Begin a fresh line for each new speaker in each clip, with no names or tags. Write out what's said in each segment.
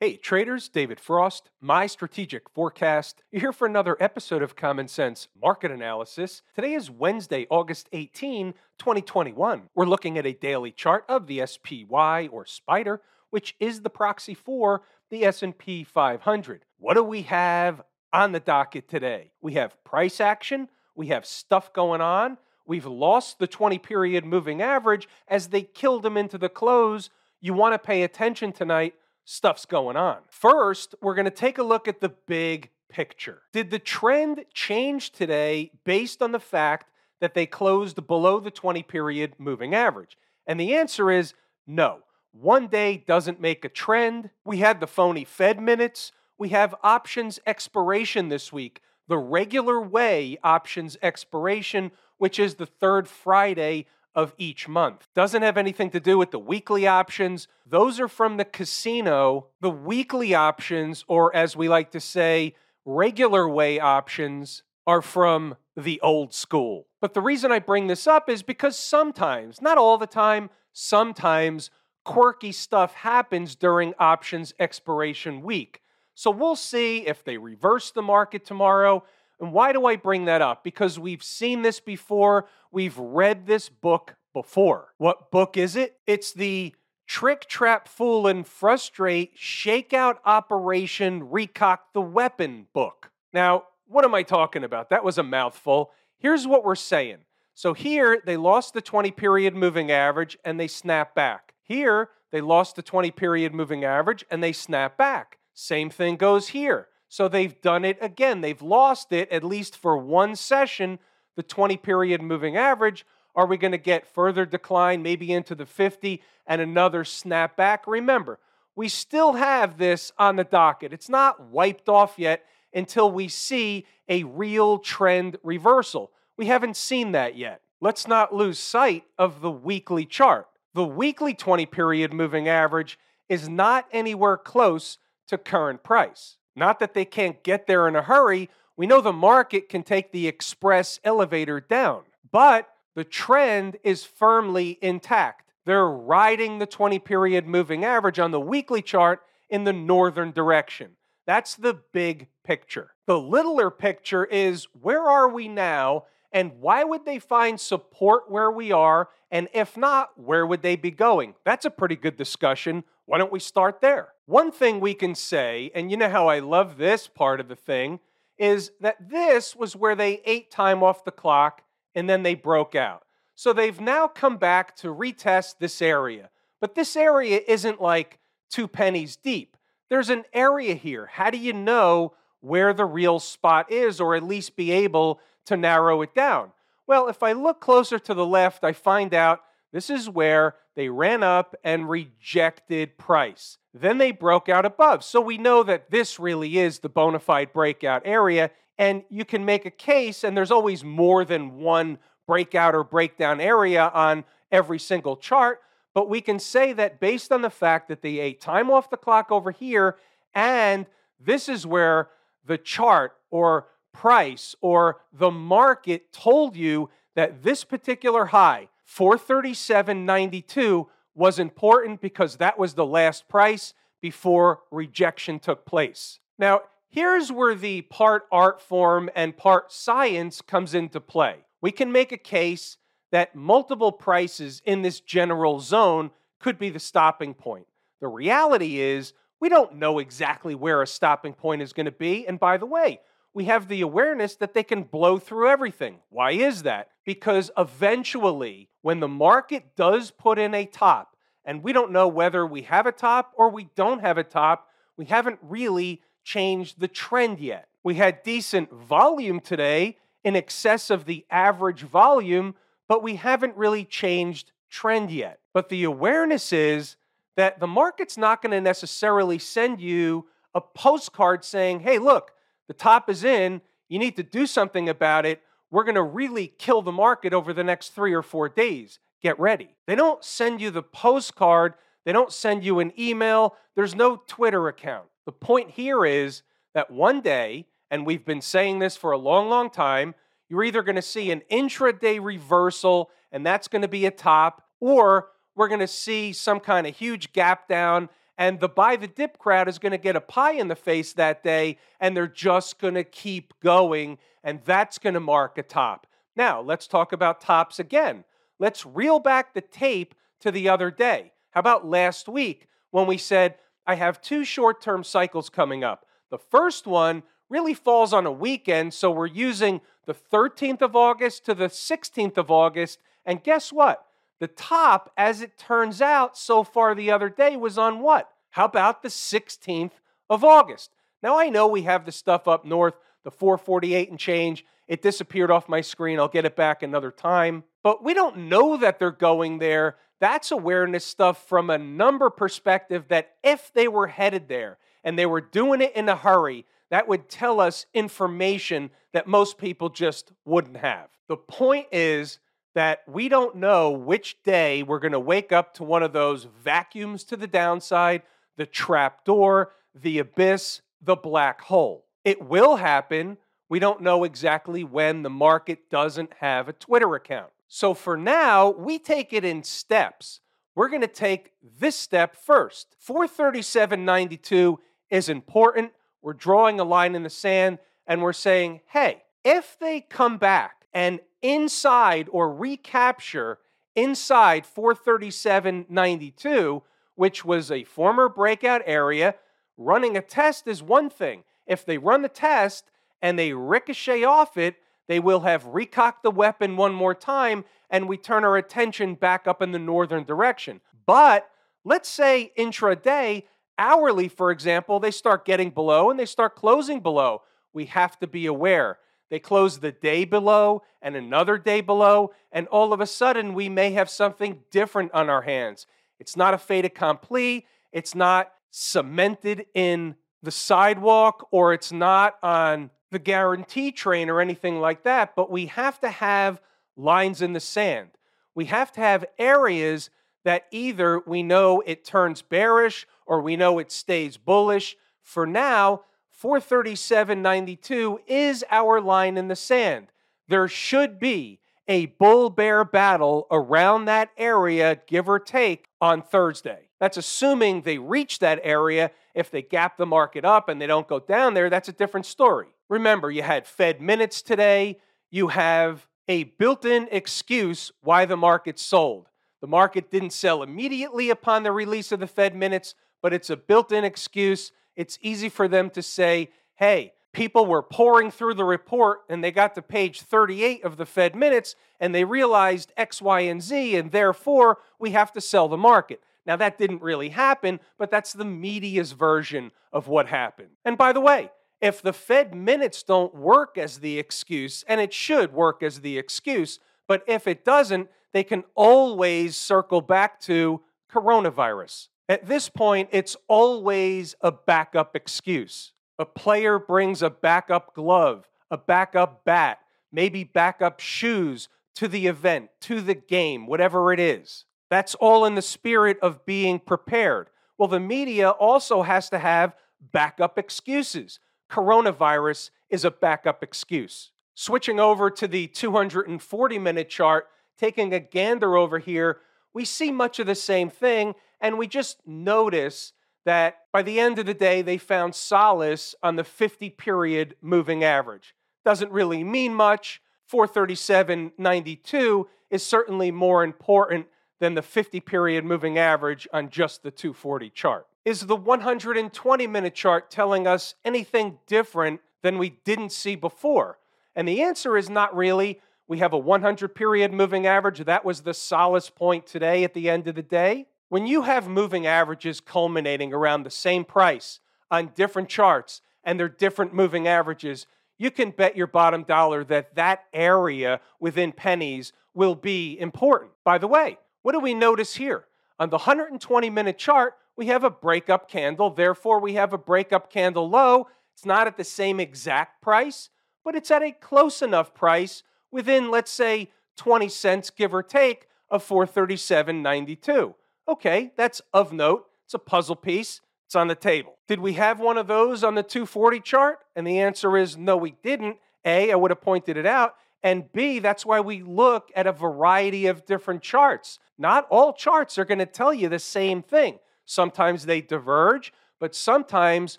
Hey traders, David Frost, my strategic forecast. You're here for another episode of Common Sense Market Analysis. Today is Wednesday, August 18, 2021. We're looking at a daily chart of the SPY or Spider, which is the proxy for the S&P 500. What do we have on the docket today? We have price action, we have stuff going on. We've lost the 20 period moving average as they killed them into the close. You want to pay attention tonight stuff's going on. First, we're going to take a look at the big picture. Did the trend change today based on the fact that they closed below the 20 period moving average? And the answer is no. One day doesn't make a trend. We had the phony Fed minutes. We have options expiration this week, the regular way options expiration, which is the third Friday of each month. Doesn't have anything to do with the weekly options. Those are from the casino. The weekly options, or as we like to say, regular way options, are from the old school. But the reason I bring this up is because sometimes, not all the time, sometimes quirky stuff happens during options expiration week. So we'll see if they reverse the market tomorrow. And why do I bring that up? Because we've seen this before. We've read this book before. What book is it? It's the Trick, Trap, Fool, and Frustrate Shakeout Operation Recock the Weapon book. Now, what am I talking about? That was a mouthful. Here's what we're saying. So here, they lost the 20 period moving average and they snap back. Here, they lost the 20 period moving average and they snap back. Same thing goes here. So they've done it again. They've lost it, at least for one session, the 20 period moving average. Are we going to get further decline, maybe into the 50 and another snapback? Remember, we still have this on the docket. It's not wiped off yet until we see a real trend reversal. We haven't seen that yet. Let's not lose sight of the weekly chart. The weekly 20 period moving average is not anywhere close to current price. Not that they can't get there in a hurry. We know the market can take the express elevator down, but the trend is firmly intact. They're riding the 20 period moving average on the weekly chart in the northern direction. That's the big picture. The littler picture is where are we now and why would they find support where we are? And if not, where would they be going? That's a pretty good discussion. Why don't we start there? One thing we can say, and you know how I love this part of the thing, is that this was where they ate time off the clock and then they broke out. So they've now come back to retest this area. But this area isn't like two pennies deep. There's an area here. How do you know where the real spot is, or at least be able to narrow it down? Well, if I look closer to the left, I find out this is where they ran up and rejected price. Then they broke out above. So we know that this really is the bona fide breakout area. And you can make a case, and there's always more than one breakout or breakdown area on every single chart. But we can say that based on the fact that they ate time off the clock over here, and this is where the chart or price or the market told you that this particular high, 437.92, was important because that was the last price before rejection took place. Now, here's where the part art form and part science comes into play. We can make a case that multiple prices in this general zone could be the stopping point. The reality is, we don't know exactly where a stopping point is going to be. And by the way, we have the awareness that they can blow through everything. Why is that? Because eventually, when the market does put in a top, and we don't know whether we have a top or we don't have a top, we haven't really changed the trend yet. We had decent volume today in excess of the average volume, but we haven't really changed trend yet. But the awareness is that the market's not going to necessarily send you a postcard saying, hey, look, the top is in. You need to do something about it. We're going to really kill the market over the next three or four days. Get ready. They don't send you the postcard, they don't send you an email, there's no Twitter account. The point here is that one day, and we've been saying this for a long, long time, you're either going to see an intraday reversal, and that's going to be a top, or we're going to see some kind of huge gap down and the buy the dip crowd is going to get a pie in the face that day, and they're just going to keep going, and that's going to mark a top. Now, let's talk about tops again. Let's reel back the tape to the other day. How about last week when we said, I have two short term cycles coming up? The first one really falls on a weekend, so we're using the 13th of August to the 16th of August. And guess what? The top, as it turns out so far the other day, was on what? How about the 16th of August? Now I know we have the stuff up north, the 448 and change. It disappeared off my screen. I'll get it back another time. But we don't know that they're going there. That's awareness stuff from a number perspective that if they were headed there and they were doing it in a hurry, that would tell us information that most people just wouldn't have. The point is that we don't know which day we're going to wake up to one of those vacuums to the downside, the trap door, the abyss, the black hole. It will happen. We don't know exactly when the market doesn't have a Twitter account. So for now, we take it in steps. We're going to take this step first. 437.92 is important. We're drawing a line in the sand and we're saying, hey, if they come back and inside or recapture inside 437.92, which was a former breakout area, running a test is one thing. If they run the test and they ricochet off it, they will have recocked the weapon one more time and we turn our attention back up in the northern direction. But let's say intraday, hourly, for example, they start getting below and they start closing below. We have to be aware. They close the day below and another day below, and all of a sudden we may have something different on our hands. It's not a fait accompli, it's not cemented in the sidewalk, or it's not on the guarantee train or anything like that, but we have to have lines in the sand. We have to have areas that either we know it turns bearish or we know it stays bullish. For now, 437.92 is our line in the sand. There should be a bull bear battle around that area, give or take, on Thursday. That's assuming they reach that area. If they gap the market up and they don't go down there, that's a different story. Remember, you had Fed minutes today. You have a built in excuse why the market sold. The market didn't sell immediately upon the release of the Fed minutes, but it's a built in excuse. It's easy for them to say, hey, people were poring through the report and they got to page 38 of the Fed minutes and they realized X, Y, and Z, and therefore we have to sell the market. Now, that didn't really happen, but that's the media's version of what happened. And by the way, if the Fed minutes don't work as the excuse, and it should work as the excuse, but if it doesn't, they can always circle back to coronavirus. At this point, it's always a backup excuse. A player brings a backup glove, a backup bat, maybe backup shoes to the event, to the game, whatever it is. That's all in the spirit of being prepared. Well, the media also has to have backup excuses coronavirus is a backup excuse. Switching over to the 240 minute chart, taking a gander over here, we see much of the same thing, and we just notice that by the end of the day, they found solace on the 50 period moving average. Doesn't really mean much. 437.92 is certainly more important than the 50 period moving average on just the 240 chart. Is the 120 minute chart telling us anything different than we didn't see before? And the answer is not really. We have a 100 period moving average. That was the solace point today at the end of the day. When you have moving averages culminating around the same price on different charts and they're different moving averages, you can bet your bottom dollar that that area within pennies will be important. By the way, what do we notice here? On the 120 minute chart, we have a breakup candle. Therefore, we have a breakup candle low. It's not at the same exact price, but it's at a close enough price within, let's say, 20 cents, give or take, of 437.92. Okay, that's of note. It's a puzzle piece. It's on the table. Did we have one of those on the 240 chart? And the answer is no, we didn't. A, I would have pointed it out. And B, that's why we look at a variety of different charts. Not all charts are going to tell you the same thing. Sometimes they diverge, but sometimes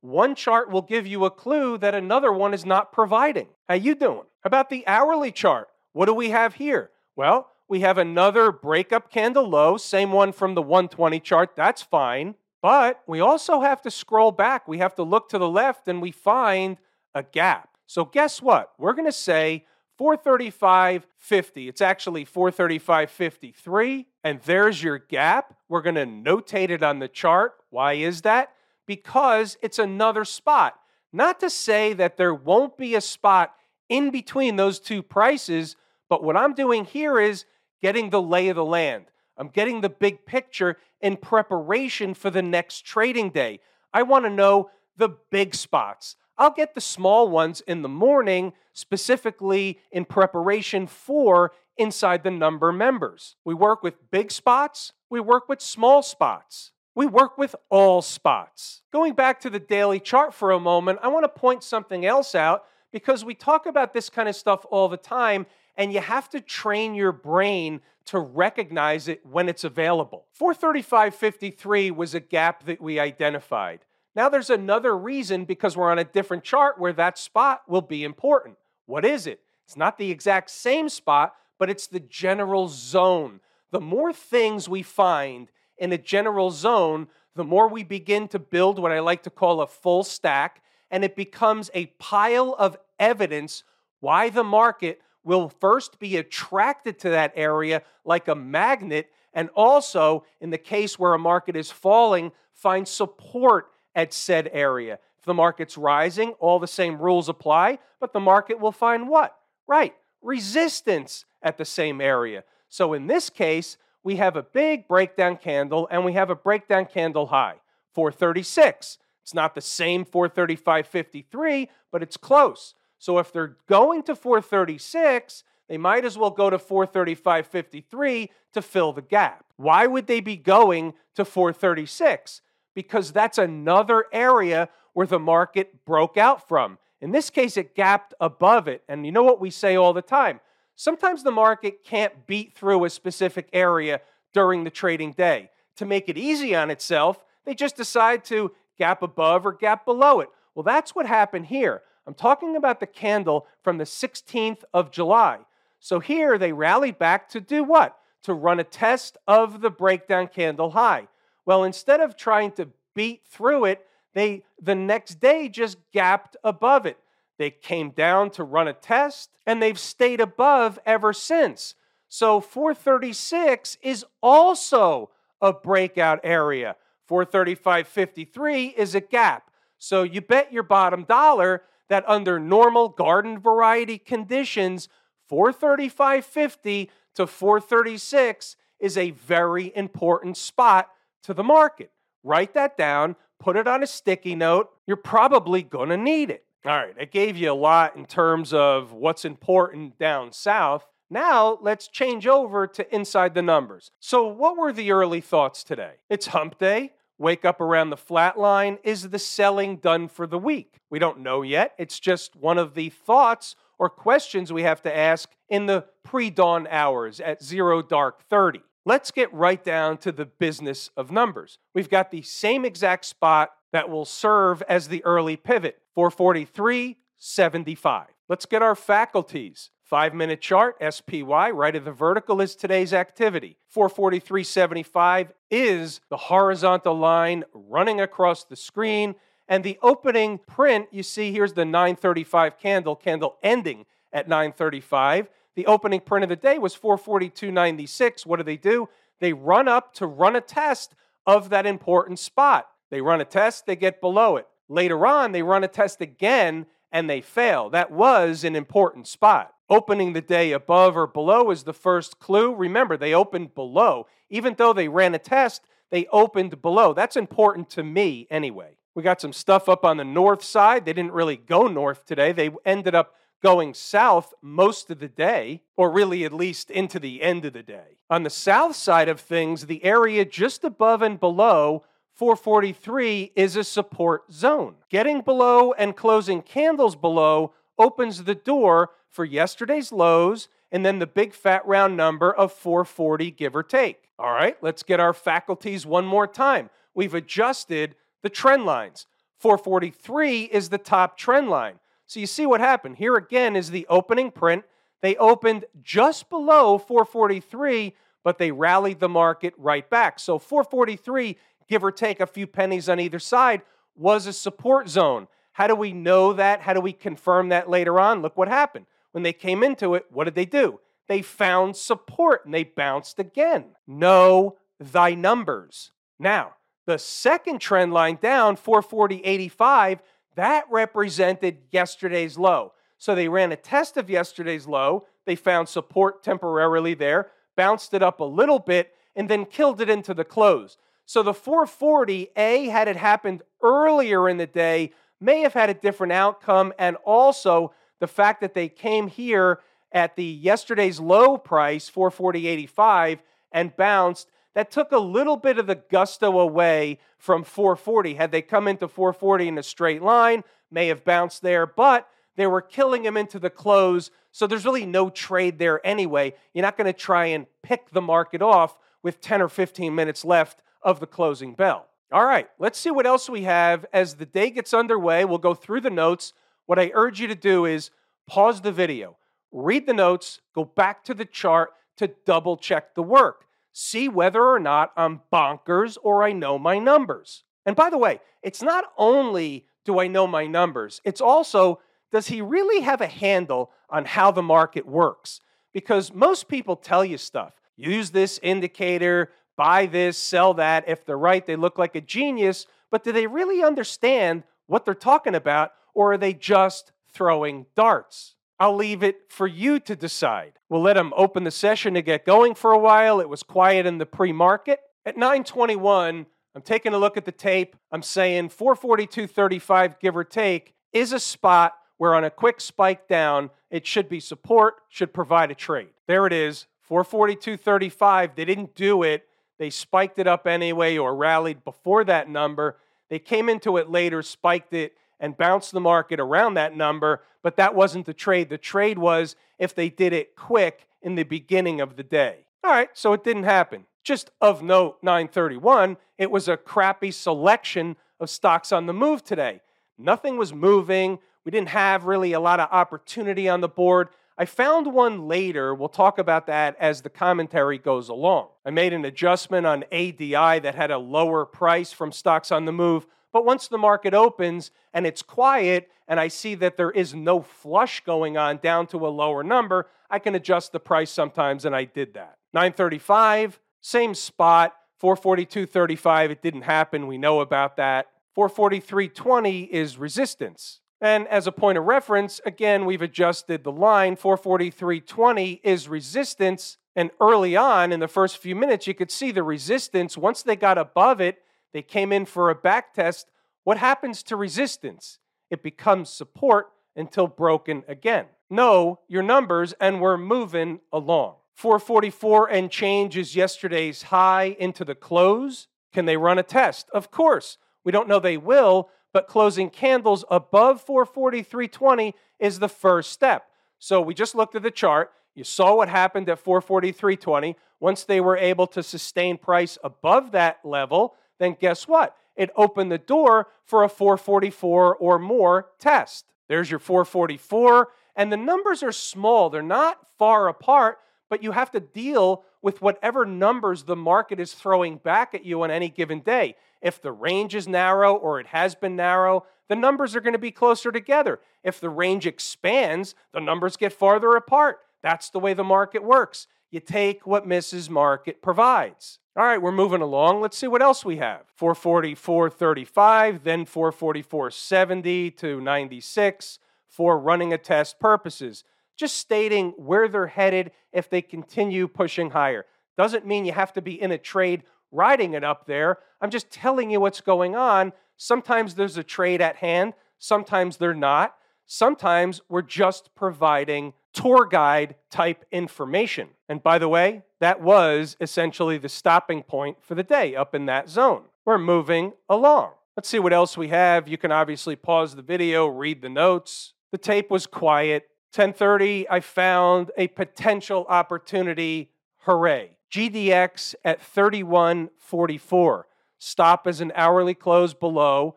one chart will give you a clue that another one is not providing. How you doing? How about the hourly chart? What do we have here? Well, we have another breakup candle low, same one from the 120 chart. That's fine. But we also have to scroll back. We have to look to the left and we find a gap. So guess what? We're going to say 435.50. It's actually 435.53. And there's your gap. We're going to notate it on the chart. Why is that? Because it's another spot. Not to say that there won't be a spot in between those two prices, but what I'm doing here is getting the lay of the land. I'm getting the big picture in preparation for the next trading day. I want to know the big spots. I'll get the small ones in the morning, specifically in preparation for inside the number members. We work with big spots, we work with small spots. We work with all spots. Going back to the daily chart for a moment, I want to point something else out because we talk about this kind of stuff all the time, and you have to train your brain to recognize it when it's available. 435.53 was a gap that we identified. Now there's another reason because we're on a different chart where that spot will be important. What is it? It's not the exact same spot, but it's the general zone. The more things we find in a general zone, the more we begin to build what I like to call a full stack, and it becomes a pile of evidence why the market will first be attracted to that area like a magnet, and also, in the case where a market is falling, find support at said area. If the market's rising, all the same rules apply, but the market will find what? Right, resistance at the same area. So in this case, we have a big breakdown candle and we have a breakdown candle high, 436. It's not the same 435.53, but it's close. So if they're going to 436, they might as well go to 435.53 to fill the gap. Why would they be going to 436? Because that's another area where the market broke out from. In this case, it gapped above it. And you know what we say all the time? Sometimes the market can't beat through a specific area during the trading day. To make it easy on itself, they just decide to gap above or gap below it. Well, that's what happened here. I'm talking about the candle from the 16th of July. So here they rallied back to do what? To run a test of the breakdown candle high. Well, instead of trying to beat through it, they the next day just gapped above it. They came down to run a test and they've stayed above ever since. So 436 is also a breakout area. 435.53 is a gap. So you bet your bottom dollar that under normal garden variety conditions, 435.50 to 436 is a very important spot to the market. Write that down, put it on a sticky note. You're probably going to need it. All right, I gave you a lot in terms of what's important down south. Now, let's change over to inside the numbers. So, what were the early thoughts today? It's hump day wake up around the flat line? Is the selling done for the week? We don't know yet. It's just one of the thoughts or questions we have to ask in the pre dawn hours at zero dark 30. Let's get right down to the business of numbers. We've got the same exact spot that will serve as the early pivot 443.75. Let's get our faculties. Five minute chart, SPY, right of the vertical is today's activity. 443.75 is the horizontal line running across the screen. And the opening print, you see here's the 935 candle, candle ending at 935. The opening print of the day was 442.96. What do they do? They run up to run a test of that important spot. They run a test, they get below it. Later on, they run a test again and they fail. That was an important spot. Opening the day above or below is the first clue. Remember, they opened below. Even though they ran a test, they opened below. That's important to me anyway. We got some stuff up on the north side. They didn't really go north today. They ended up going south most of the day, or really at least into the end of the day. On the south side of things, the area just above and below 443 is a support zone. Getting below and closing candles below opens the door for yesterday's lows and then the big fat round number of 440, give or take. All right, let's get our faculties one more time. we've adjusted the trend lines. 443 is the top trend line. So you see what happened. Here again is the opening print. They opened just below 443, but they rallied the market right back. So 443, give or take a few pennies on either side, was a support zone. How do we know that? How do we confirm that later on? Look what happened. When they came into it, what did they do? They found support and they bounced again. Know thy numbers. Now, the second trend line down, 440.85, that represented yesterday's low. So they ran a test of yesterday's low. They found support temporarily there, bounced it up a little bit, and then killed it into the close. So the 440, A, had it happened earlier in the day, may have had a different outcome. And also the fact that they came here at the yesterday's low price, 440.85, and bounced, that took a little bit of the gusto away from 440. Had they come into 440 in a straight line, may have bounced there, but they were killing him into the close. So there's really no trade there anyway. You're not going to try and pick the market off with 10 or 15 minutes left of the closing bell. All right, let's see what else we have as the day gets underway. We'll go through the notes. What I urge you to do is pause the video, read the notes, go back to the chart to double check the work. See whether or not I'm bonkers or I know my numbers. And by the way, it's not only do I know my numbers, it's also does he really have a handle on how the market works? Because most people tell you stuff. Use this indicator, buy this, sell that. If they're right, they look like a genius. But do they really understand what they're talking about, or are they just throwing darts? I'll leave it for you to decide. We'll let them open the session to get going for a while. It was quiet in the pre-market. At 921, I'm taking a look at the tape. I'm saying 442.35, give or take, is a spot where on a quick spike down, it should be support, should provide a trade. There it is, 442.35. They didn't do it. They spiked it up anyway or rallied before that number. They came into it later, spiked it, and bounced the market around that number, but that wasn't the trade. The trade was if they did it quick in the beginning of the day. All right, so it didn't happen. Just of note, 931, it was a crappy selection of stocks on the move today. Nothing was moving. We didn't have really a lot of opportunity on the board. I found one later. We'll talk about that as the commentary goes along. I made an adjustment on ADI that had a lower price from stocks on the move. But once the market opens and it's quiet and I see that there is no flush going on down to a lower number, I can adjust the price sometimes, and I did that. 935, same spot. 442.35, it didn't happen. We know about that. 443.20 is resistance. And as a point of reference, again, we've adjusted the line. 443.20 is resistance. And early on, in the first few minutes, you could see the resistance. Once they got above it, they came in for a back test. What happens to resistance? It becomes support until broken again. Know your numbers, and we're moving along. 444 and change is yesterday's high into the close. Can they run a test? Of course. We don't know they will, but closing candles above 443.20 is the first step. So we just looked at the chart. You saw what happened at 443.20. Once they were able to sustain price above that level, then guess what? It opened the door for a 444 or more test. There's your 444, and the numbers are small. They're not far apart, but you have to deal with whatever numbers the market is throwing back at you on any given day. If the range is narrow or it has been narrow, the numbers are going to be closer together. If the range expands, the numbers get farther apart. That's the way the market works. You take what Mrs. Market provides. All right, we're moving along. Let's see what else we have. 444.35, then 444.70 to 96 for running a test purposes. Just stating where they're headed if they continue pushing higher. Doesn't mean you have to be in a trade riding it up there. I'm just telling you what's going on. Sometimes there's a trade at hand, sometimes they're not. Sometimes we're just providing tour guide type information. And by the way, that was essentially the stopping point for the day up in that zone. We're moving along. Let's see what else we have. You can obviously pause the video, read the notes. The tape was quiet. 10:30 I found a potential opportunity. Hooray. GDX at 31.44. stop as an hourly close below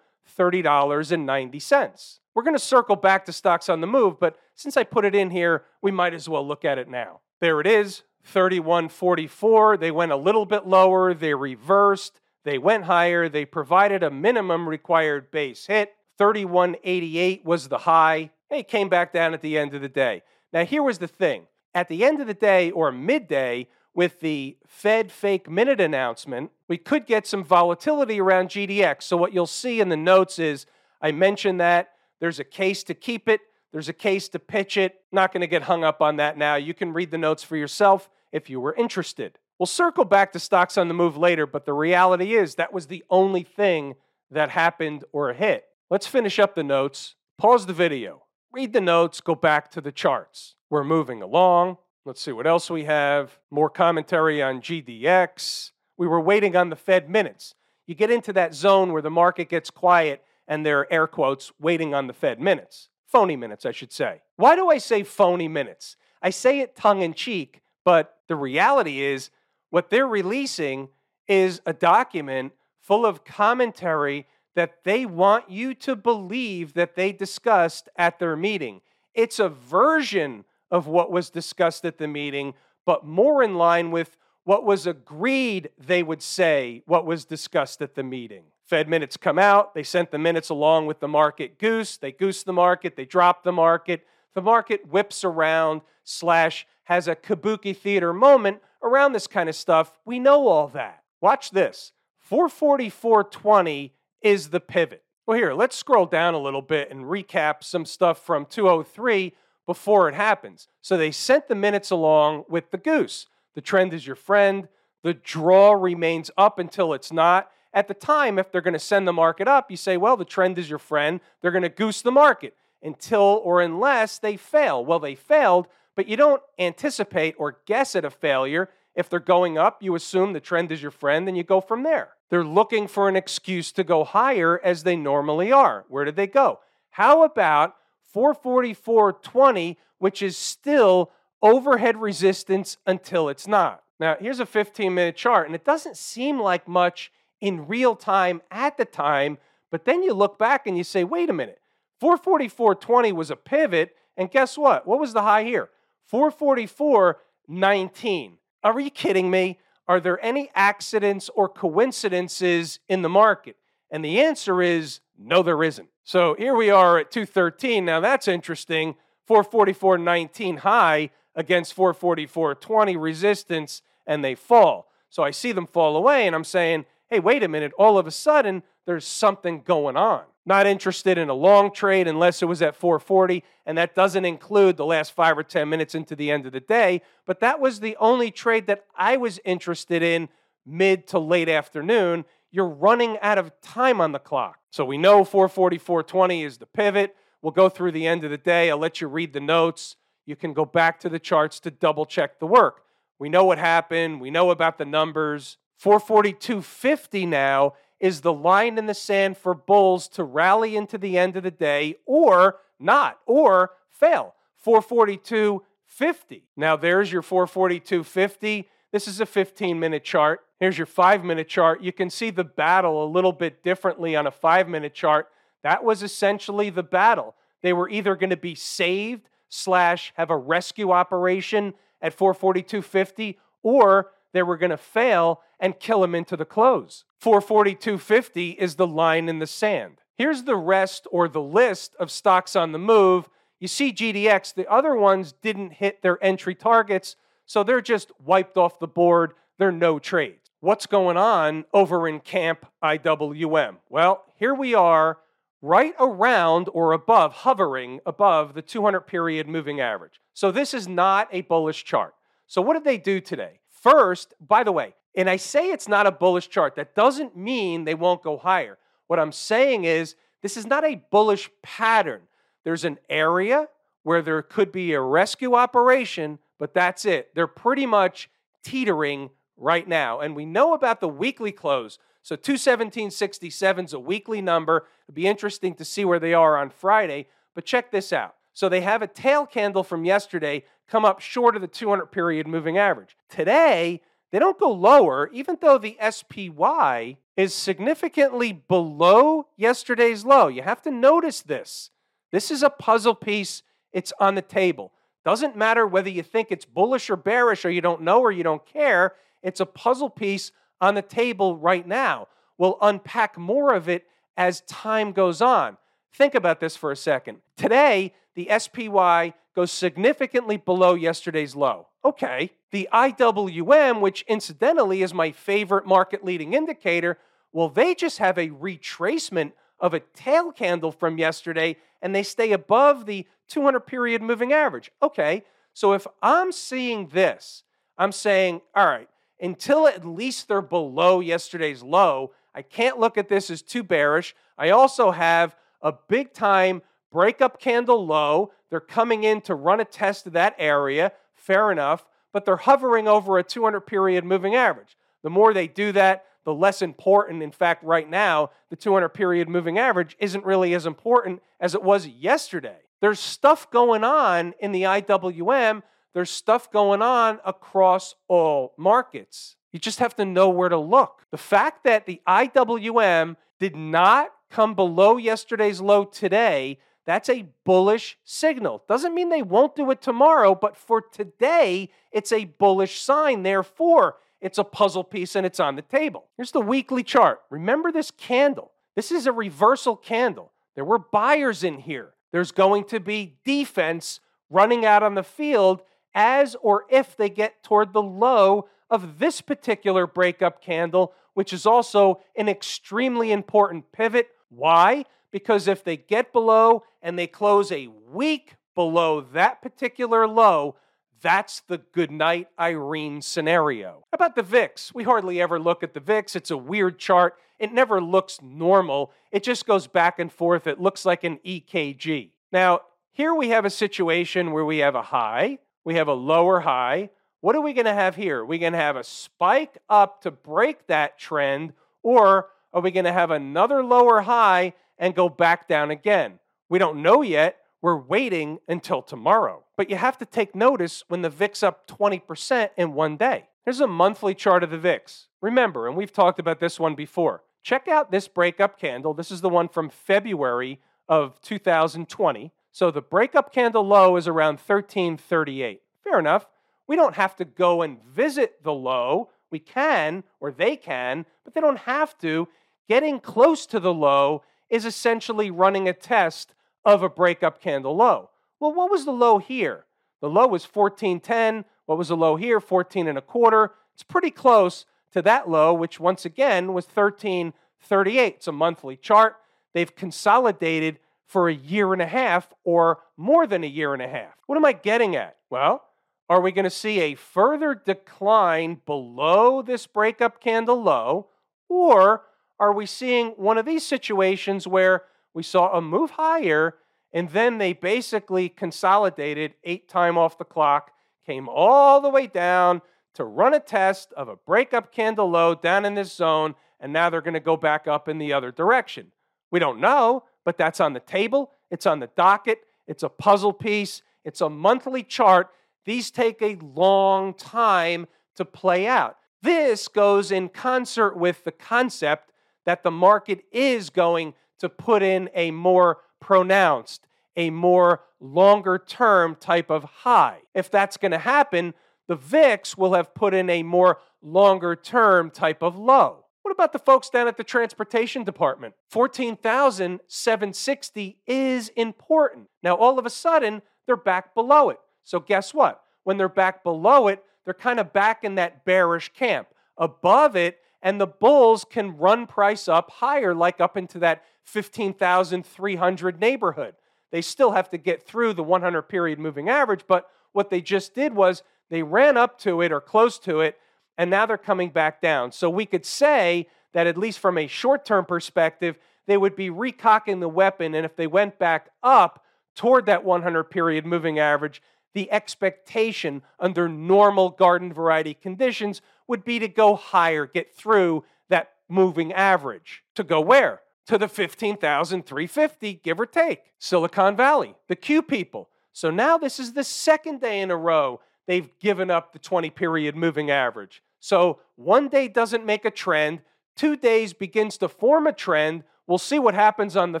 $30.90. We're going to circle back to stocks on the move, but since I put it in here, we might as well look at it now. There it is, 3144. They went a little bit lower, they reversed, they went higher, they provided a minimum required base hit. 3188 was the high. They came back down at the end of the day. Now, here was the thing at the end of the day or midday, with the Fed fake minute announcement, we could get some volatility around GDX. So, what you'll see in the notes is I mentioned that there's a case to keep it, there's a case to pitch it. Not going to get hung up on that now. You can read the notes for yourself if you were interested. We'll circle back to stocks on the move later, but the reality is that was the only thing that happened or hit. Let's finish up the notes, pause the video, read the notes, go back to the charts. We're moving along. Let's see what else we have. More commentary on GDX. We were waiting on the Fed minutes. You get into that zone where the market gets quiet and there are air quotes waiting on the Fed minutes. Phony minutes, I should say. Why do I say phony minutes? I say it tongue in cheek, but the reality is what they're releasing is a document full of commentary that they want you to believe that they discussed at their meeting. It's a version of what was discussed at the meeting, but more in line with what was agreed they would say what was discussed at the meeting. Fed minutes come out, they sent the minutes along with the market goose, they goose the market, they drop the market. The market whips around, slash, has a kabuki theater moment around this kind of stuff. We know all that. Watch this 444.20 is the pivot. Well, here, let's scroll down a little bit and recap some stuff from 203 before it happens. So they sent the minutes along with the goose. The trend is your friend. The draw remains up until it's not. At the time, if they're going to send the market up, you say, well, the trend is your friend. They're going to goose the market until or unless they fail. Well, they failed, but you don't anticipate or guess at a failure. If they're going up, you assume the trend is your friend and you go from there. They're looking for an excuse to go higher as they normally are. Where did they go? How about 444.20, which is still overhead resistance until it's not. Now, here's a 15 minute chart, and it doesn't seem like much in real time at the time, but then you look back and you say, wait a minute, 444.20 was a pivot, and guess what? What was the high here? 444.19. Are you kidding me? Are there any accidents or coincidences in the market? And the answer is no, there isn't. So here we are at 213. Now that's interesting. 444.19 high against 444.20 resistance, and they fall. So I see them fall away, and I'm saying, hey, wait a minute. All of a sudden, there's something going on. Not interested in a long trade unless it was at 440, and that doesn't include the last five or 10 minutes into the end of the day. But that was the only trade that I was interested in mid to late afternoon. You're running out of time on the clock. So we know 444.20 is the pivot. We'll go through the end of the day. I'll let you read the notes. You can go back to the charts to double check the work. We know what happened. We know about the numbers. 442.50 now is the line in the sand for bulls to rally into the end of the day or not, or fail. 442.50. Now there's your 442.50. This is a 15 minute chart. Here's your five minute chart. You can see the battle a little bit differently on a five minute chart. That was essentially the battle. They were either going to be saved slash have a rescue operation at 442.50 or they were going to fail and kill him into the close. 442.50 is the line in the sand. Here's the rest or the list of stocks on the move. You see GDX, the other ones didn't hit their entry targets, so they're just wiped off the board. They're no trades. What's going on over in Camp IWM? Well, here we are right around or above, hovering above the 200 period moving average. So this is not a bullish chart. So what did they do today? First, by the way, and I say it's not a bullish chart, that doesn't mean they won't go higher. What I'm saying is this is not a bullish pattern. There's an area where there could be a rescue operation but that's it. They're pretty much teetering right now. And we know about the weekly close. So 217.67 is a weekly number. It'd be interesting to see where they are on Friday. But check this out. So they have a tail candle from yesterday come up short of the 200 period moving average. Today, they don't go lower, even though the SPY is significantly below yesterday's low. You have to notice this. This is a puzzle piece, it's on the table. Doesn't matter whether you think it's bullish or bearish, or you don't know or you don't care. It's a puzzle piece on the table right now. We'll unpack more of it as time goes on. Think about this for a second. Today, the SPY goes significantly below yesterday's low. Okay. The IWM, which incidentally is my favorite market leading indicator, well, they just have a retracement of a tail candle from yesterday and they stay above the 200 period moving average. Okay. So if I'm seeing this, I'm saying, all right, until at least they're below yesterday's low, I can't look at this as too bearish. I also have a big time breakup candle low. They're coming in to run a test of that area. Fair enough. But they're hovering over a 200 period moving average. The more they do that, the less important. In fact, right now, the 200 period moving average isn't really as important as it was yesterday. There's stuff going on in the IWM, there's stuff going on across all markets. You just have to know where to look. The fact that the IWM did not come below yesterday's low today, that's a bullish signal. Doesn't mean they won't do it tomorrow, but for today, it's a bullish sign. Therefore, it's a puzzle piece and it's on the table. Here's the weekly chart. Remember this candle. This is a reversal candle. There were buyers in here. There's going to be defense running out on the field as or if they get toward the low of this particular breakup candle, which is also an extremely important pivot. Why? Because if they get below and they close a week below that particular low, that's the goodnight Irene scenario. About the VIX? We hardly ever look at the VIX. It's a weird chart. It never looks normal. It just goes back and forth. It looks like an EKG. Now, here we have a situation where we have a high, we have a lower high, what are we going to have here? Are we going to have a spike up to break that trend, or are we going to have another lower high and go back down again? We don't know yet. We're waiting until tomorrow. But you have to take notice when the VIX up 20% in one day. Here's a monthly chart of the VIX. Remember, and we've talked about this one before. Check out this breakup candle. This is the one from February of 2020. So the breakup candle low is around 1338. Fair enough. We don't have to go and visit the low. We can, or they can, but they don't have to. Getting close to the low is essentially running a test of a breakup candle low. Well, what was the low here? The low was 1410. What was the low here? 14 and a quarter. It's pretty close to that low, which once again was 1338. It's a monthly chart. They've consolidated for a year and a half or more than a year and a half. What am I getting at? Well, are we going to see a further decline below this breakup candle low? Or are we seeing one of these situations where we saw a move higher and then they basically consolidated ate time off the clock, came all the way down to run a test of a breakup candle low down in this zone, and now they're going to go back up in the other direction. We don't know, but that's on the table, it's on the docket, it's a puzzle piece, it's a monthly chart these take a long time to play out. This goes in concert with the concept that the market is going to put in a more pronounced, a more longer term type of high. If that's going to happen, the VIX will have put in a more longer term type of low. What about the folks down at the transportation department? 14,760 is important. Now, all of a sudden, they're back below it. So, guess what? When they're back below it, they're kind of back in that bearish camp. Above it, and the bulls can run price up higher, like up into that 15,300 neighborhood. They still have to get through the 100 period moving average, but what they just did was they ran up to it or close to it, and now they're coming back down. So we could say that, at least from a short term perspective, they would be recocking the weapon, and if they went back up toward that 100 period moving average, the expectation under normal garden variety conditions would be to go higher, get through that moving average. To go where? To the 15,350, give or take. Silicon Valley, the Q people. So now this is the second day in a row they've given up the 20 period moving average. So one day doesn't make a trend, two days begins to form a trend. We'll see what happens on the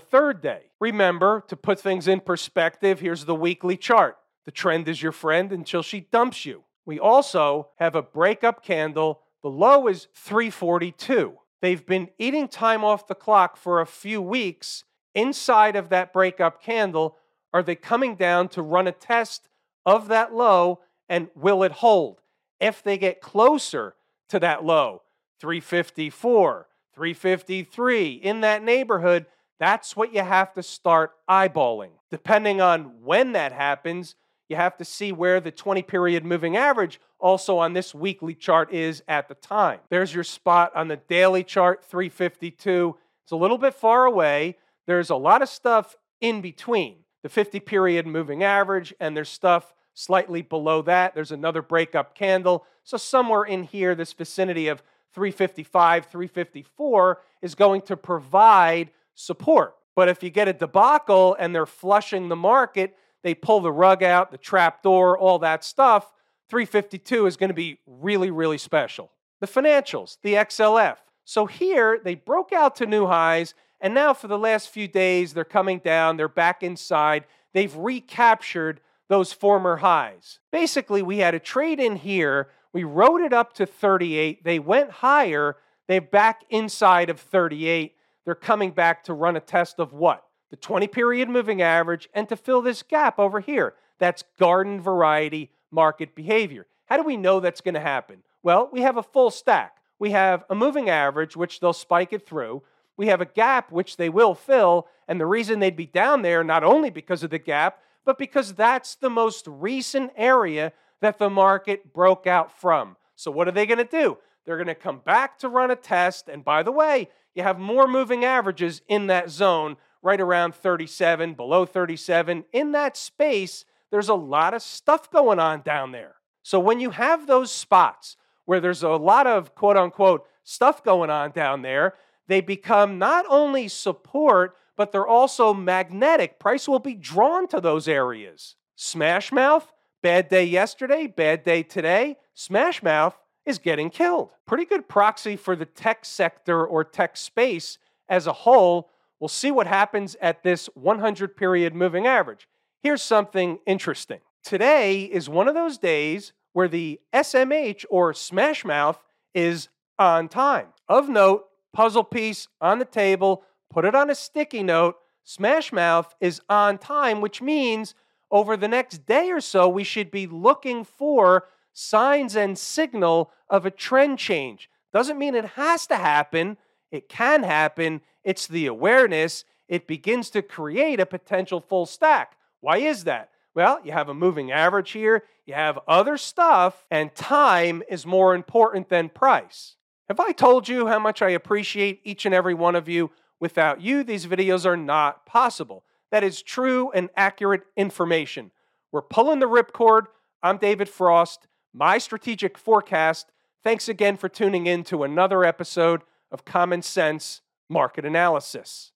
third day. Remember, to put things in perspective, here's the weekly chart. The trend is your friend until she dumps you. We also have a breakup candle. The low is 342. They've been eating time off the clock for a few weeks. Inside of that breakup candle, are they coming down to run a test of that low and will it hold? If they get closer to that low, 354, 353, in that neighborhood, that's what you have to start eyeballing. Depending on when that happens, you have to see where the 20 period moving average also on this weekly chart is at the time. There's your spot on the daily chart, 352. It's a little bit far away. There's a lot of stuff in between the 50 period moving average, and there's stuff slightly below that. There's another breakup candle. So, somewhere in here, this vicinity of 355, 354 is going to provide support. But if you get a debacle and they're flushing the market, they pull the rug out, the trap door, all that stuff, 352 is going to be really, really special. The financials, the XLF. So here they broke out to new highs, and now for the last few days, they're coming down, they're back inside. They've recaptured those former highs. Basically, we had a trade in here. We rode it up to 38. They went higher. They're back inside of 38. They're coming back to run a test of what? The 20 period moving average and to fill this gap over here. That's garden variety market behavior. How do we know that's going to happen? Well, we have a full stack. We have a moving average, which they'll spike it through. We have a gap, which they will fill. And the reason they'd be down there, not only because of the gap, but because that's the most recent area that the market broke out from. So, what are they going to do? They're going to come back to run a test. And by the way, you have more moving averages in that zone, right around 37, below 37. In that space, there's a lot of stuff going on down there. So when you have those spots where there's a lot of quote unquote stuff going on down there, they become not only support, but they're also magnetic. Price will be drawn to those areas. Smash mouth, bad day yesterday, bad day today. Smash mouth is getting killed. Pretty good proxy for the tech sector or tech space as a whole. We'll see what happens at this 100 period moving average. Here's something interesting. Today is one of those days where the SMH or smash mouth is on time. Of note, puzzle piece on the table, put it on a sticky note. Smash mouth is on time, which means over the next day or so, we should be looking for signs and signal of a trend change. Doesn't mean it has to happen, it can happen. It's the awareness. It begins to create a potential full stack. Why is that? Well, you have a moving average here, you have other stuff, and time is more important than price. Have I told you how much I appreciate each and every one of you? Without you, these videos are not possible. That is true and accurate information. We're pulling the ripcord. I'm David Frost, my strategic forecast. Thanks again for tuning in to another episode of Common Sense Market Analysis.